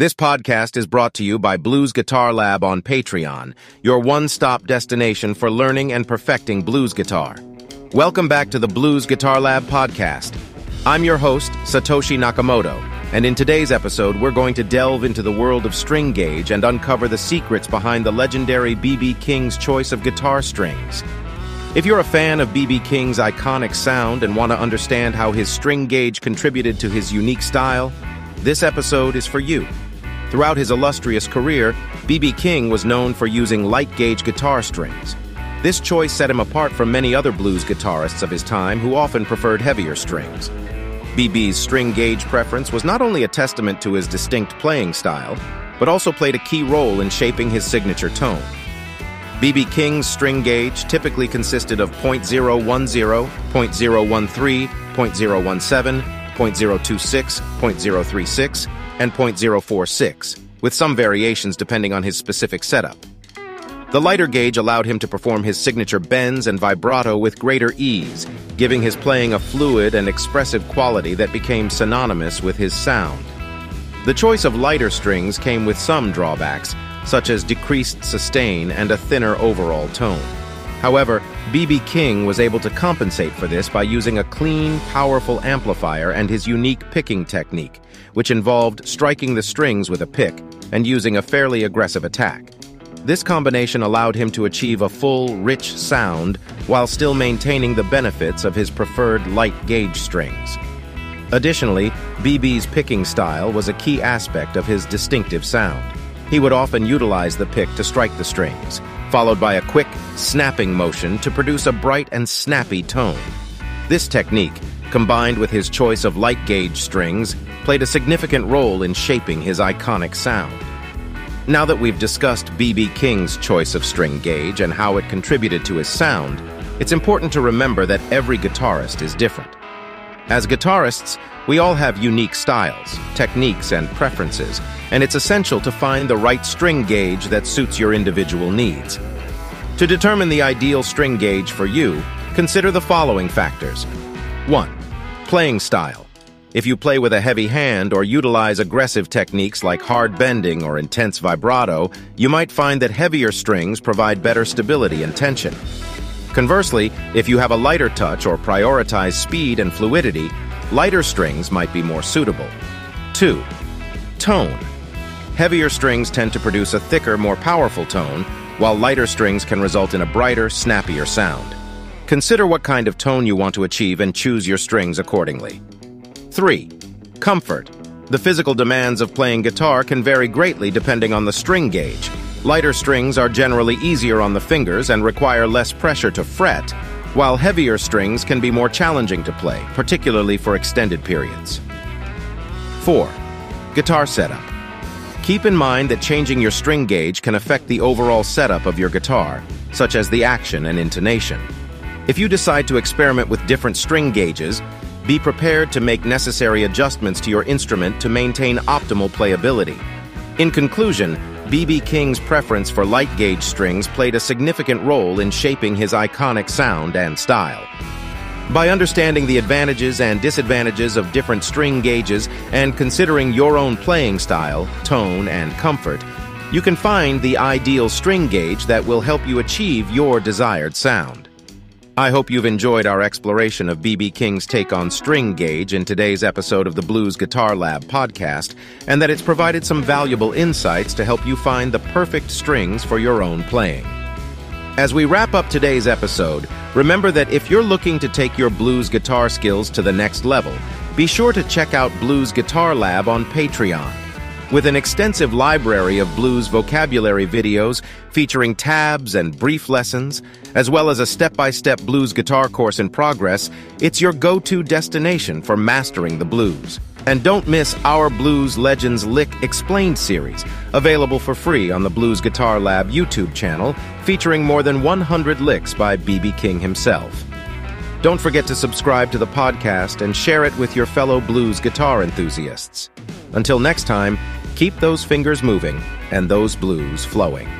This podcast is brought to you by Blues Guitar Lab on Patreon, your one-stop destination for learning and perfecting blues guitar. Welcome back to the Blues Guitar Lab podcast. I'm your host, Satoshi Nakamoto, and in today's episode, we're going to delve into the world of string gauge and uncover the secrets behind the legendary B.B. King's choice of guitar strings. If you're a fan of B.B. King's iconic sound and want to understand how his string gauge contributed to his unique style, this episode is for you. Throughout his illustrious career, B.B. King was known for using light gauge guitar strings. This choice set him apart from many other blues guitarists of his time who often preferred heavier strings. BB's string gauge preference was not only a testament to his distinct playing style, but also played a key role in shaping his signature tone. B.B. King's string gauge typically consisted of .010, .013, .017, .026, .036, and .046, with some variations depending on his specific setup. The lighter gauge allowed him to perform his signature bends and vibrato with greater ease, giving his playing a fluid and expressive quality that became synonymous with his sound. The choice of lighter strings came with some drawbacks, such as decreased sustain and a thinner overall tone. However, B.B. King was able to compensate for this by using a clean, powerful amplifier and his unique picking technique, which involved striking the strings with a pick and using a fairly aggressive attack. This combination allowed him to achieve a full, rich sound while still maintaining the benefits of his preferred light gauge strings. Additionally, BB's picking style was a key aspect of his distinctive sound. He would often utilize the pick to strike the strings, followed by a quick, snapping motion to produce a bright and snappy tone. This technique, combined with his choice of light gauge strings, played a significant role in shaping his iconic sound. Now that we've discussed B.B. King's choice of string gauge and how it contributed to his sound, it's important to remember that every guitarist is different. As guitarists, we all have unique styles, techniques, and preferences, and it's essential to find the right string gauge that suits your individual needs. To determine the ideal string gauge for you, consider the following factors. 1. Playing style. If you play with a heavy hand or utilize aggressive techniques like hard bending or intense vibrato, you might find that heavier strings provide better stability and tension. Conversely, if you have a lighter touch or prioritize speed and fluidity, lighter strings might be more suitable. 2. Tone. Heavier strings tend to produce a thicker, more powerful tone, while lighter strings can result in a brighter, snappier sound. Consider what kind of tone you want to achieve and choose your strings accordingly. 3. Comfort. The physical demands of playing guitar can vary greatly depending on the string gauge. Lighter strings are generally easier on the fingers and require less pressure to fret, while heavier strings can be more challenging to play, particularly for extended periods. 4. Guitar setup. Keep in mind that changing your string gauge can affect the overall setup of your guitar, such as the action and intonation. If you decide to experiment with different string gauges, be prepared to make necessary adjustments to your instrument to maintain optimal playability. In conclusion, B.B. King's preference for light gauge strings played a significant role in shaping his iconic sound and style. By understanding the advantages and disadvantages of different string gauges and considering your own playing style, tone, and comfort, you can find the ideal string gauge that will help you achieve your desired sound. I hope you've enjoyed our exploration of B.B. King's take on string gauge in today's episode of the Blues Guitar Lab podcast, and that it's provided some valuable insights to help you find the perfect strings for your own playing. As we wrap up today's episode, remember that if you're looking to take your blues guitar skills to the next level, be sure to check out Blues Guitar Lab on Patreon. With an extensive library of blues vocabulary videos featuring tabs and brief lessons, as well as a step-by-step blues guitar course in progress, it's your go-to destination for mastering the blues. And don't miss our Blues Legends Lick Explained series, available for free on the Blues Guitar Lab YouTube channel, featuring more than 100 licks by B.B. King himself. Don't forget to subscribe to the podcast and share it with your fellow blues guitar enthusiasts. Until next time, keep those fingers moving and those blues flowing.